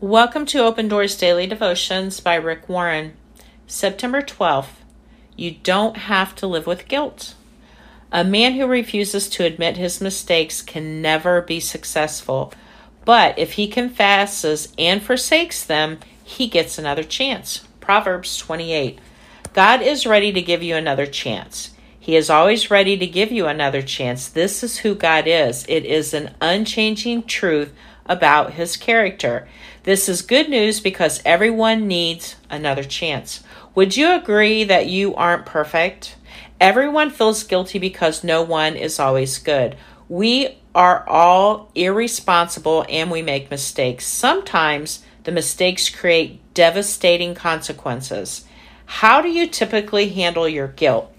Welcome to Open Doors Daily Devotions by Rick Warren. September 12th. You don't have to live with guilt. A man who refuses to admit his mistakes can never be successful, but if he confesses and forsakes them, he gets another chance. Proverbs 28. God is ready to give you another chance. He is always ready to give you another chance. This is who God is. It is an unchanging truth about his character. This is good news because everyone needs another chance. Would you agree that you aren't perfect? Everyone feels guilty because no one is always good. We are all irresponsible and we make mistakes. Sometimes the mistakes create devastating consequences. How do you typically handle your guilt?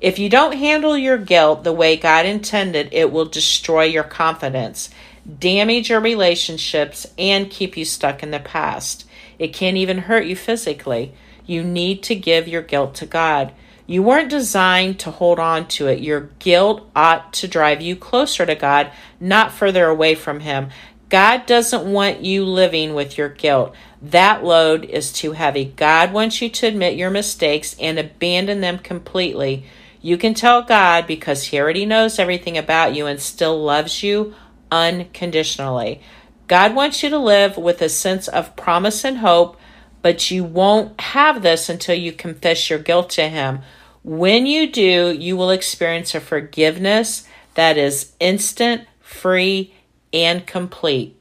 If you don't handle your guilt the way God intended, it will destroy your confidence damage your relationships, and keep you stuck in the past. It can't even hurt you physically. You need to give your guilt to God. You weren't designed to hold on to it. Your guilt ought to drive you closer to God, not further away from Him. God doesn't want you living with your guilt. That load is too heavy. God wants you to admit your mistakes and abandon them completely. You can tell God because He already knows everything about you and still loves you unconditionally. God wants you to live with a sense of promise and hope, but you won't have this until you confess your guilt to Him. When you do, you will experience a forgiveness that is instant, free, and complete.